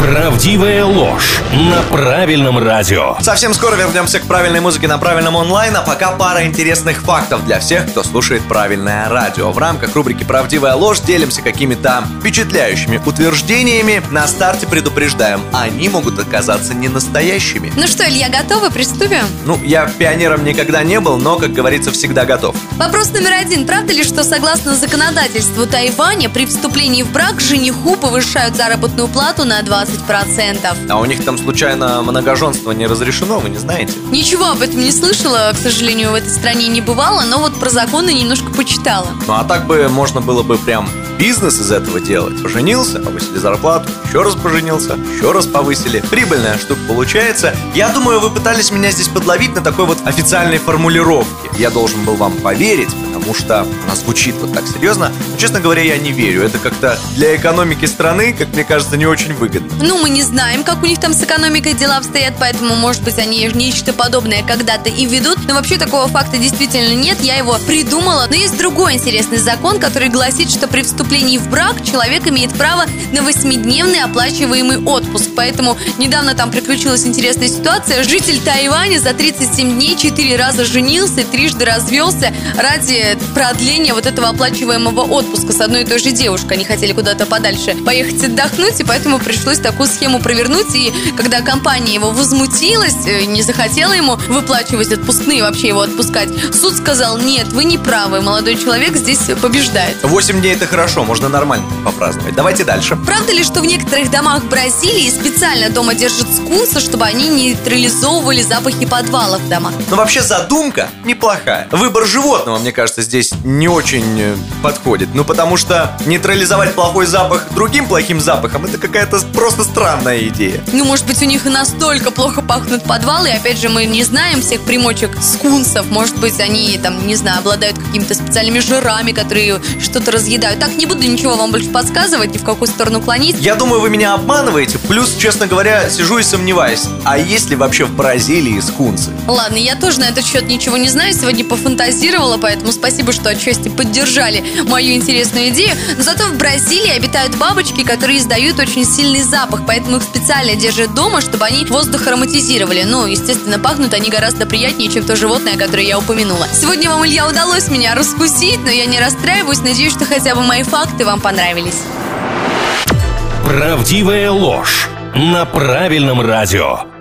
Правдивая ложь на правильном радио. Совсем скоро вернемся к правильной музыке на правильном онлайн, а пока пара интересных фактов для всех, кто слушает правильное радио. В рамках рубрики «Правдивая ложь» делимся какими-то впечатляющими утверждениями. На старте предупреждаем, они могут оказаться не настоящими. Ну что, Илья, готовы? Приступим? Ну, я пионером никогда не был, но, как говорится, всегда готов. Вопрос номер один. Правда ли, что согласно законодательству Тайваня, при вступлении в брак жениху повышают заработную плату на 20%? А у них там случайно многоженство не разрешено, вы не знаете? Ничего об этом не слышала, к сожалению, в этой стране не бывало, но вот про законы немножко почитала. Ну а так бы можно было бы прям бизнес из этого делать. Поженился, повысили зарплату, еще раз поженился, еще раз повысили. Прибыльная штука получается. Я думаю, вы пытались меня здесь подловить на такой вот официальной формулировке. Я должен был вам поверить, потому что она звучит вот так серьезно. Но, честно говоря, я не верю. Это как-то для экономики страны, как мне кажется, не очень выгодно. Ну, мы не знаем, как у них там с экономикой дела обстоят, поэтому, может быть, они нечто подобное когда-то и ведут. Но вообще такого факта действительно нет, я его придумала. Но есть другой интересный закон, который гласит, что при вступлении в брак человек имеет право на восьмидневный оплачиваемый отпуск. Поэтому недавно там приключилась интересная ситуация. Житель Тайваня за 37 дней четыре раза женился и трижды развелся ради продления вот этого оплачиваемого отпуска с одной и той же девушкой. Они хотели куда-то подальше поехать отдохнуть, и поэтому пришлось такую схему провернуть. И когда компания его возмутилась, э, не захотела ему выплачивать отпускные, вообще его отпускать, суд сказал, нет, вы не правы, молодой человек здесь побеждает. 8 дней это хорошо, можно нормально попраздновать. Давайте дальше. Правда ли, что в некоторых домах Бразилии специально дома держат скунса, чтобы они нейтрализовывали запахи подвалов в домах? Но вообще задумка неплохая. Выбор животного, мне кажется, здесь не очень э, подходит. Ну, потому что нейтрализовать плохой запах другим плохим запахом это какая-то просто странная идея. Ну, может быть, у них и настолько плохо пахнут подвалы, и опять же, мы не знаем всех примочек скунсов. Может быть, они там, не знаю, обладают какими-то специальными жирами, которые что-то разъедают. Так, не буду ничего вам больше подсказывать, ни в какую сторону клонить. Я думаю, вы меня обманываете. Плюс, честно говоря, сижу и сомневаюсь. А есть ли вообще в Бразилии скунсы? Ладно, я тоже на этот счет ничего не знаю, сегодня пофантазировала, поэтому спасибо, что отчасти поддержали мою интересную идею. Но зато в Бразилии обитают бабочки, которые издают очень сильный запах, поэтому их специально держат дома, чтобы они воздух ароматизировали. Ну, естественно, пахнут они гораздо приятнее, чем то животное, которое я упомянула. Сегодня вам, Илья, удалось меня раскусить, но я не расстраиваюсь, надеюсь, что хотя бы мои факты вам понравились. Правдивая ложь на правильном радио.